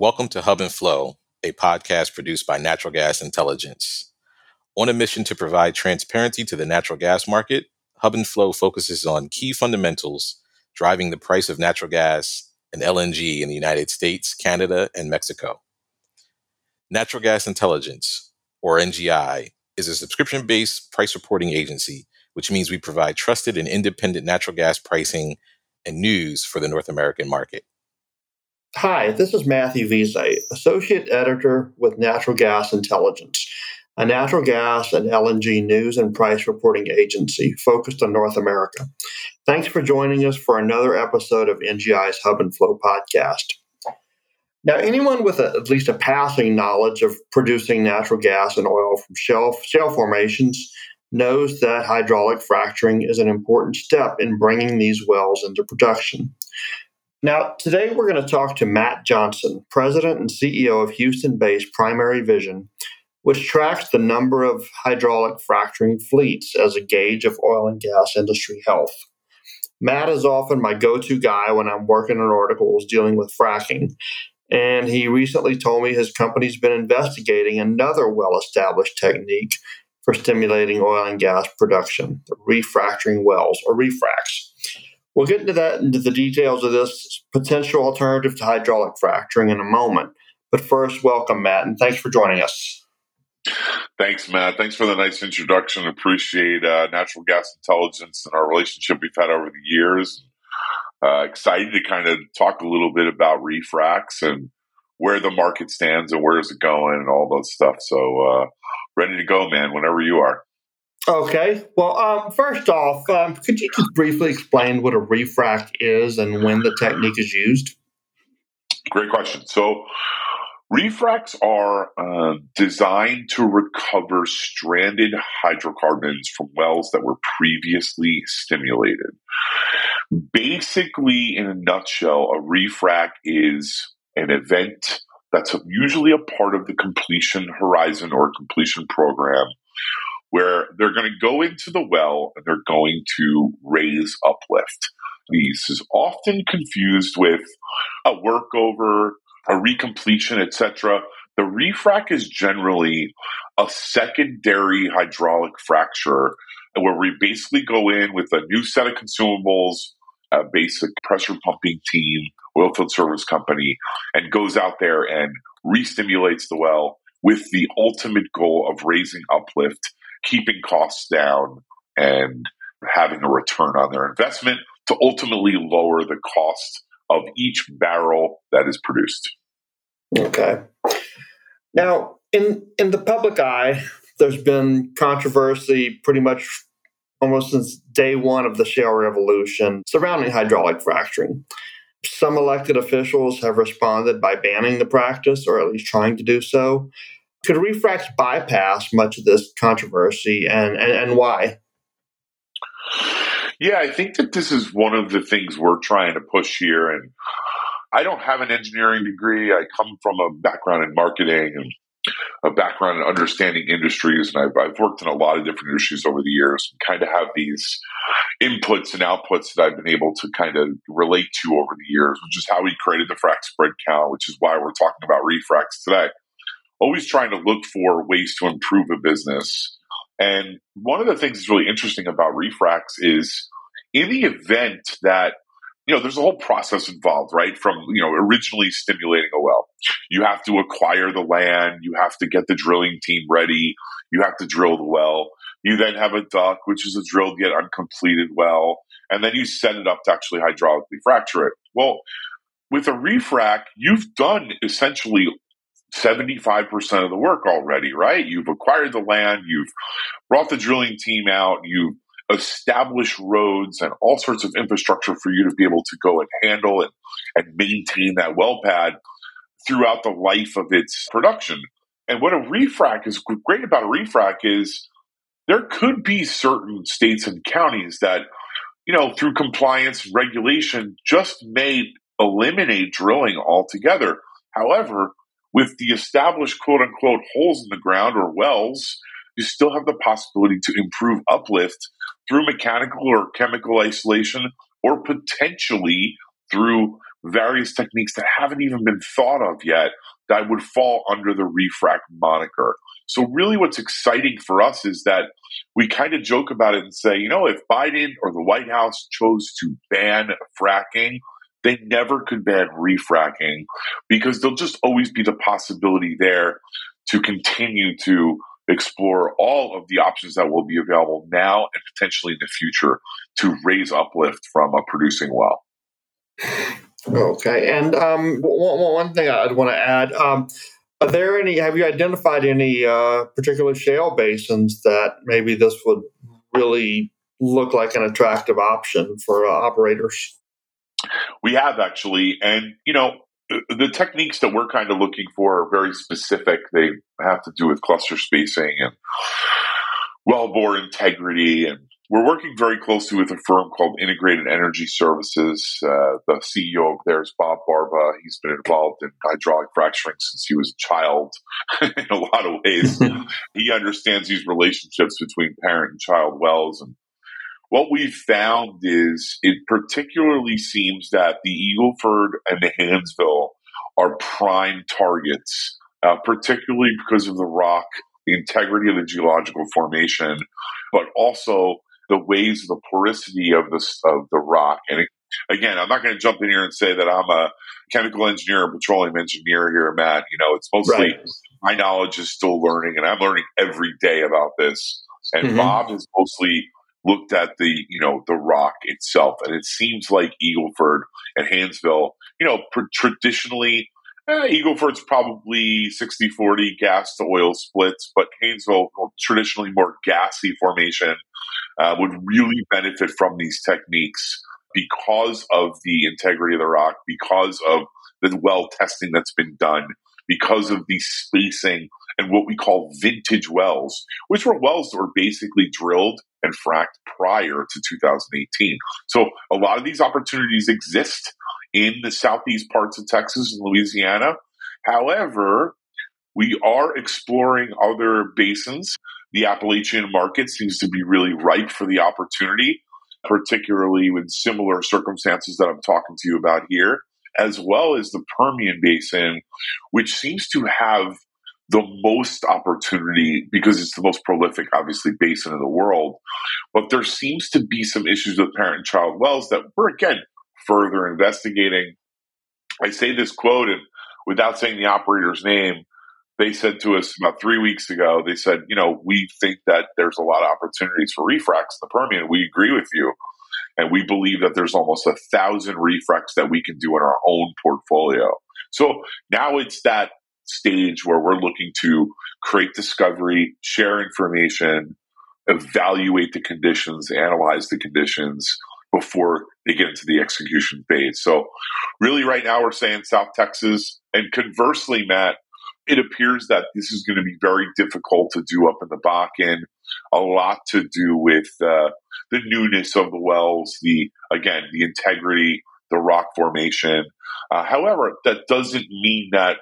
Welcome to Hub and Flow, a podcast produced by Natural Gas Intelligence. On a mission to provide transparency to the natural gas market, Hub and Flow focuses on key fundamentals driving the price of natural gas and LNG in the United States, Canada, and Mexico. Natural Gas Intelligence, or NGI, is a subscription based price reporting agency, which means we provide trusted and independent natural gas pricing and news for the North American market. Hi, this is Matthew Veazey, Associate Editor with Natural Gas Intelligence, a natural gas and LNG news and price reporting agency focused on North America. Thanks for joining us for another episode of NGI's Hub and Flow podcast. Now, anyone with a, at least a passing knowledge of producing natural gas and oil from shale, shale formations knows that hydraulic fracturing is an important step in bringing these wells into production. Now, today we're going to talk to Matt Johnson, President and CEO of Houston based Primary Vision, which tracks the number of hydraulic fracturing fleets as a gauge of oil and gas industry health. Matt is often my go to guy when I'm working on articles dealing with fracking. And he recently told me his company's been investigating another well established technique for stimulating oil and gas production, the refracturing wells or refracs. We'll get into that into the details of this potential alternative to hydraulic fracturing in a moment. But first, welcome, Matt, and thanks for joining us. Thanks, Matt. Thanks for the nice introduction. Appreciate uh, natural gas intelligence and our relationship we've had over the years. Uh, excited to kind of talk a little bit about refracs and where the market stands and where is it going and all those stuff. So, uh, ready to go, man, whenever you are. Okay. Well, um, first off, um, could you just briefly explain what a refrac is and when the technique is used? Great question. So, refracs are uh, designed to recover stranded hydrocarbons from wells that were previously stimulated. Basically, in a nutshell, a refrac is an event that's usually a part of the completion horizon or completion program where they're going to go into the well and they're going to raise uplift. This is often confused with a workover, a recompletion, etc. The refrac is generally a secondary hydraulic fracture where we basically go in with a new set of consumables, a basic pressure pumping team, oilfield service company, and goes out there and re-stimulates the well with the ultimate goal of raising uplift keeping costs down and having a return on their investment to ultimately lower the cost of each barrel that is produced. Okay. Now, in in the public eye, there's been controversy pretty much almost since day one of the shale revolution surrounding hydraulic fracturing. Some elected officials have responded by banning the practice, or at least trying to do so. Could refracs bypass much of this controversy and, and, and why? Yeah, I think that this is one of the things we're trying to push here. And I don't have an engineering degree. I come from a background in marketing and a background in understanding industries. And I've, I've worked in a lot of different industries over the years and kind of have these inputs and outputs that I've been able to kind of relate to over the years, which is how we created the frac spread count, which is why we're talking about refracs today always trying to look for ways to improve a business. And one of the things that's really interesting about refracs is in the event that you know, there's a whole process involved, right? From, you know, originally stimulating a well. You have to acquire the land. You have to get the drilling team ready. You have to drill the well. You then have a DUC, which is a drilled yet uncompleted well. And then you set it up to actually hydraulically fracture it. Well, with a refrac, you've done essentially 75% of the work already, right? You've acquired the land, you've brought the drilling team out, you've established roads and all sorts of infrastructure for you to be able to go and handle and, and maintain that well pad throughout the life of its production. And what a refrac is great about a refrac is there could be certain states and counties that, you know, through compliance regulation just may eliminate drilling altogether. However, with the established quote unquote holes in the ground or wells, you still have the possibility to improve uplift through mechanical or chemical isolation or potentially through various techniques that haven't even been thought of yet that would fall under the refrac moniker. So, really, what's exciting for us is that we kind of joke about it and say, you know, if Biden or the White House chose to ban fracking, they never could ban refracking because there'll just always be the possibility there to continue to explore all of the options that will be available now and potentially in the future to raise uplift from a producing well. Okay, and um, one, one thing I'd want to add: um, are there any? Have you identified any uh, particular shale basins that maybe this would really look like an attractive option for uh, operators? We have actually, and you know, the techniques that we're kind of looking for are very specific. They have to do with cluster spacing and wellbore integrity and we're working very closely with a firm called Integrated Energy Services. Uh, the CEO of there is Bob Barba. He's been involved in hydraulic fracturing since he was a child in a lot of ways. he understands these relationships between parent and child wells. And what we've found is it particularly seems that the Eagleford and the Haynesville are prime targets, uh, particularly because of the rock, the integrity of the geological formation, but also the ways, of the porosity of the of the rock. And it, again, I'm not going to jump in here and say that I'm a chemical engineer or petroleum engineer here, Matt. You know, it's mostly right. my knowledge is still learning, and I'm learning every day about this. And mm-hmm. Bob is mostly looked at the you know the rock itself, and it seems like Eagleford and Haynesville, you know, pr- traditionally. Eh, Eagleford's probably 60 40 gas to oil splits, but Haynesville, traditionally more gassy formation, uh, would really benefit from these techniques because of the integrity of the rock, because of the well testing that's been done, because of the spacing and what we call vintage wells, which were wells that were basically drilled and fracked prior to 2018. So a lot of these opportunities exist in the southeast parts of Texas and Louisiana. However, we are exploring other basins the Appalachian market seems to be really ripe for the opportunity, particularly with similar circumstances that I'm talking to you about here, as well as the Permian Basin, which seems to have the most opportunity because it's the most prolific, obviously, basin in the world. But there seems to be some issues with parent and child wells that we're, again, further investigating. I say this quote, and without saying the operator's name, they said to us about three weeks ago, they said, you know, we think that there's a lot of opportunities for refracs in the Permian. We agree with you. And we believe that there's almost a thousand refracs that we can do in our own portfolio. So now it's that stage where we're looking to create discovery, share information, evaluate the conditions, analyze the conditions before they get into the execution phase. So really right now we're saying South Texas and conversely, Matt, it appears that this is going to be very difficult to do up in the Bakken. A lot to do with uh, the newness of the wells, the again the integrity, the rock formation. Uh, however, that doesn't mean that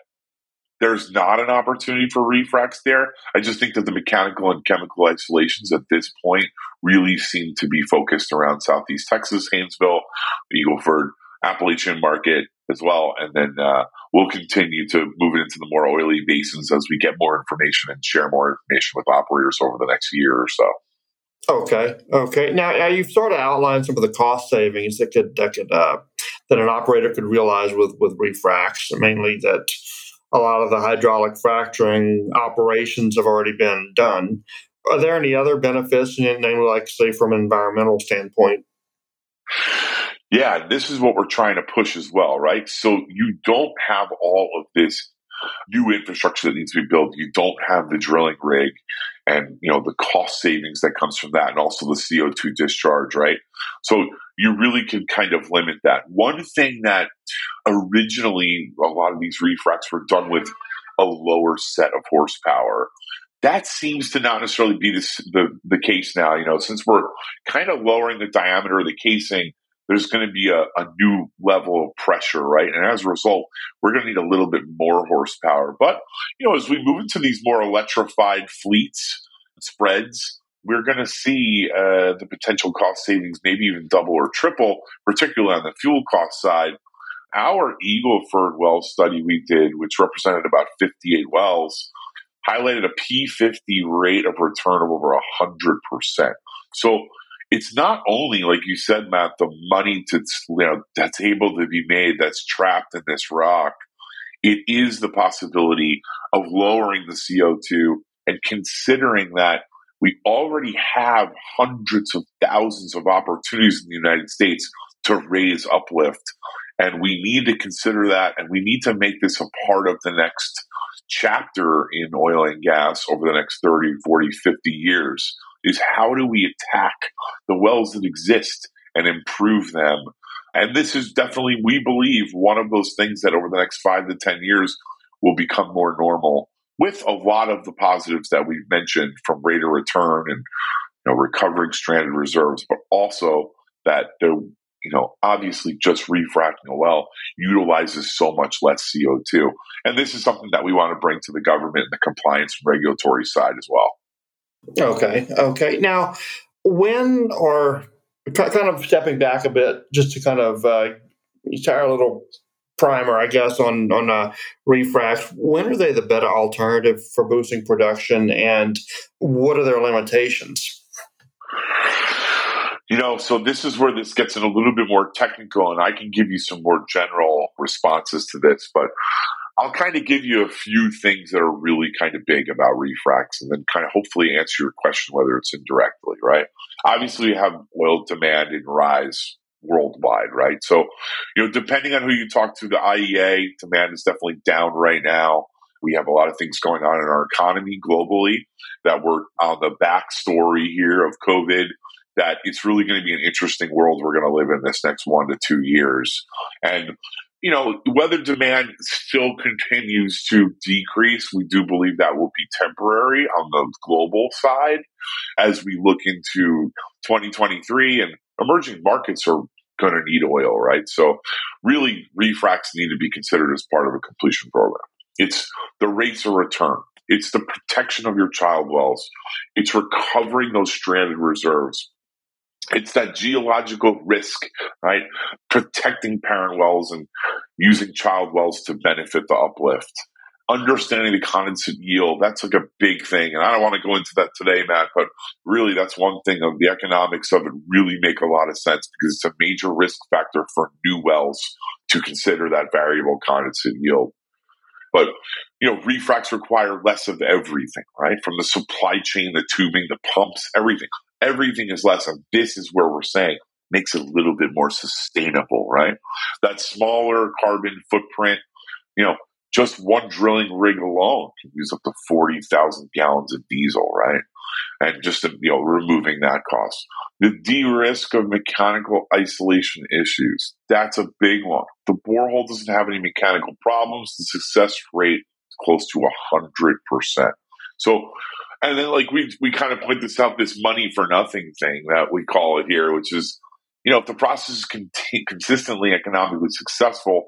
there's not an opportunity for refracs there. I just think that the mechanical and chemical isolations at this point really seem to be focused around Southeast Texas, Haynesville, Eagleford, Appalachian market as well. And then uh, we'll continue to move it into the more oily basins as we get more information and share more information with operators over the next year or so. Okay. Okay. Now, now you've sort of outlined some of the cost savings that could that could uh, that an operator could realize with with refracs. Mainly that a lot of the hydraulic fracturing operations have already been done. Are there any other benefits, namely, like say from an environmental standpoint? Yeah, this is what we're trying to push as well, right? So you don't have all of this new infrastructure that needs to be built. You don't have the drilling rig and, you know, the cost savings that comes from that and also the CO2 discharge, right? So you really can kind of limit that. One thing that originally a lot of these refracs were done with a lower set of horsepower that seems to not necessarily be the, the, case now. You know, since we're kind of lowering the diameter of the casing, there's going to be a, a, new level of pressure, right? And as a result, we're going to need a little bit more horsepower. But, you know, as we move into these more electrified fleets, spreads, we're going to see uh, the potential cost savings maybe even double or triple, particularly on the fuel cost side. Our Eagleford well study we did, which represented about 58 wells, highlighted a P50 rate of return of over 100%. So it's not only, like you said, Matt, the money to, you know, that's able to be made that's trapped in this rock. It is the possibility of lowering the CO2 and considering that we already have hundreds of thousands of opportunities in the United States to raise uplift. And we need to consider that and we need to make this a part of the next chapter in oil and gas over the next 30, 40, 50 years is how do we attack the wells that exist and improve them? And this is definitely, we believe, one of those things that over the next five to 10 years will become more normal with a lot of the positives that we've mentioned from rate of return and you know, recovering stranded reserves, but also that the you know, obviously just refracting a well utilizes so much less CO2. And this is something that we want to bring to the government and the compliance and regulatory side as well. Okay. Okay. Now, when or kind of stepping back a bit, just to kind of uh, a little primer, I guess, on on refracs. When are they the better alternative for boosting production, and what are their limitations? You know, so this is where this gets in a little bit more technical, and I can give you some more general responses to this, but I'll kind of give you a few things that are really kind of big about refracs and then kind of hopefully answer your question whether it's indirectly, right? Obviously, we have oil demand in rise worldwide, right? So, you know, depending on who you talk to, the IEA demand is definitely down right now. We have a lot of things going on in our economy globally that we're on the backstory here of COVID. That it's really going to be an interesting world we're going to live in this next one to two years. And you know, whether demand still continues to decrease, we do believe that will be temporary on the global side as we look into 2023 and emerging markets are going to need oil, right? So really refracs need to be considered as part of a completion program. It's the rates of return. It's the protection of your child wells. It's recovering those stranded reserves. It's that geological risk, right? Protecting parent wells and using child wells to benefit the uplift. Understanding the condensate yield, that's like a big thing. And I don't want to go into that today, Matt, but really that's one thing of the economics of it really make a lot of sense because it's a major risk factor for new wells to consider that variable condensate yield. But you know, refracs require less of everything, right? From the supply chain, the tubing, the pumps, everything everything is less. And this is where we're saying makes it a little bit more sustainable, right? That smaller carbon footprint, you know, just one drilling rig alone can use up to 40,000 gallons of diesel, right? And just, you know, removing that cost. The de-risk of mechanical isolation issues, that's a big one. The borehole doesn't have any mechanical problems. The success rate is close to 100%. So and then like we we kind of point this out, this money for nothing thing that we call it here, which is, you know, if the process is con- consistently economically successful,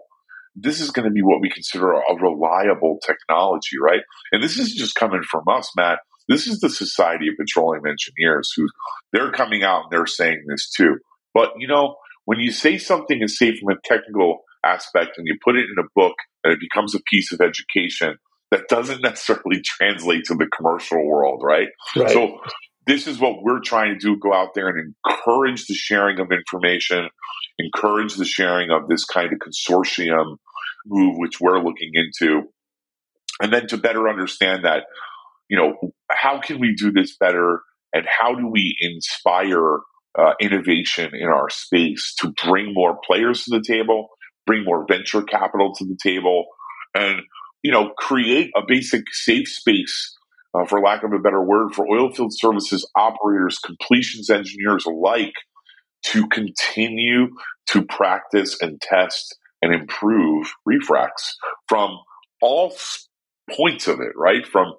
this is going to be what we consider a reliable technology, right? And this is just coming from us, Matt. This is the Society of Petroleum Engineers who they're coming out and they're saying this too. But you know, when you say something is safe from a technical aspect and you put it in a book and it becomes a piece of education, that doesn't necessarily translate to the commercial world, right? right? So this is what we're trying to do go out there and encourage the sharing of information, encourage the sharing of this kind of consortium move, which we're looking into. And then to better understand that, you know, how can we do this better and how do we inspire uh, innovation in our space to bring more players to the table, bring more venture capital to the table, and you know, create a basic safe space, uh, for lack of a better word, for oilfield services operators, completions engineers alike to continue to practice and test and improve refracs from all points of it, right? From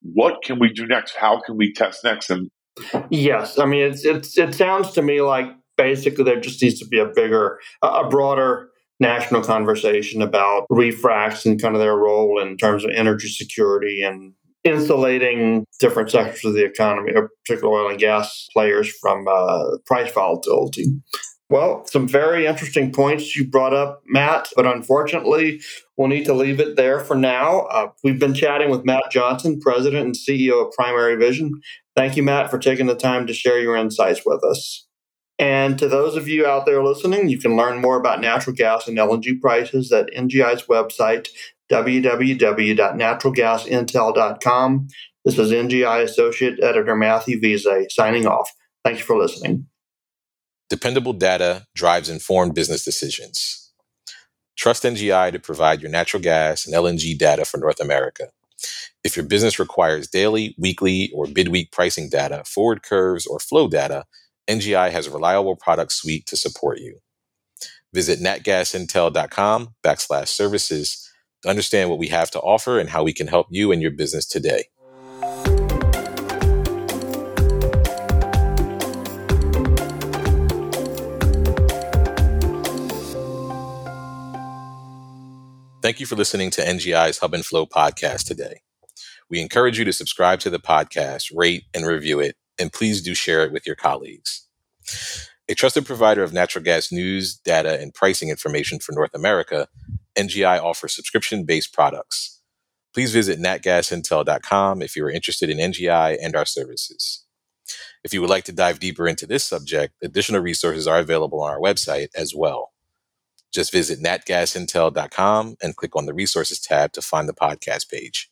what can we do next? How can we test next? And yes, I mean, it's, it's it sounds to me like basically there just needs to be a bigger, a broader national conversation about refracs and kind of their role in terms of energy security and insulating different sectors of the economy, particularly oil and gas players, from uh, price volatility. Well, some very interesting points you brought up, Matt, but unfortunately, we'll need to leave it there for now. Uh, we've been chatting with Matt Johnson, President and CEO of Primary Vision. Thank you, Matt, for taking the time to share your insights with us. And to those of you out there listening, you can learn more about natural gas and LNG prices at NGI's website, www.naturalgasintel.com. This is NGI Associate Editor Matthew Veazey signing off. Thank you for listening. Dependable data drives informed business decisions. Trust NGI to provide your natural gas and LNG data for North America. If your business requires daily, weekly, or bid-week pricing data, forward curves, or flow data, NGI has a reliable product suite to support you. Visit natgasintel.com backslash services to understand what we have to offer and how we can help you and your business today. Thank you for listening to NGI's Hub and Flow podcast today. We encourage you to subscribe to the podcast, rate and review it, and please do share it with your colleagues. A trusted provider of natural gas news, data, and pricing information for North America, NGI offers subscription based products. Please visit natgasintel.com if you are interested in NGI and our services. If you would like to dive deeper into this subject, additional resources are available on our website as well. Just visit natgasintel.com and click on the resources tab to find the podcast page.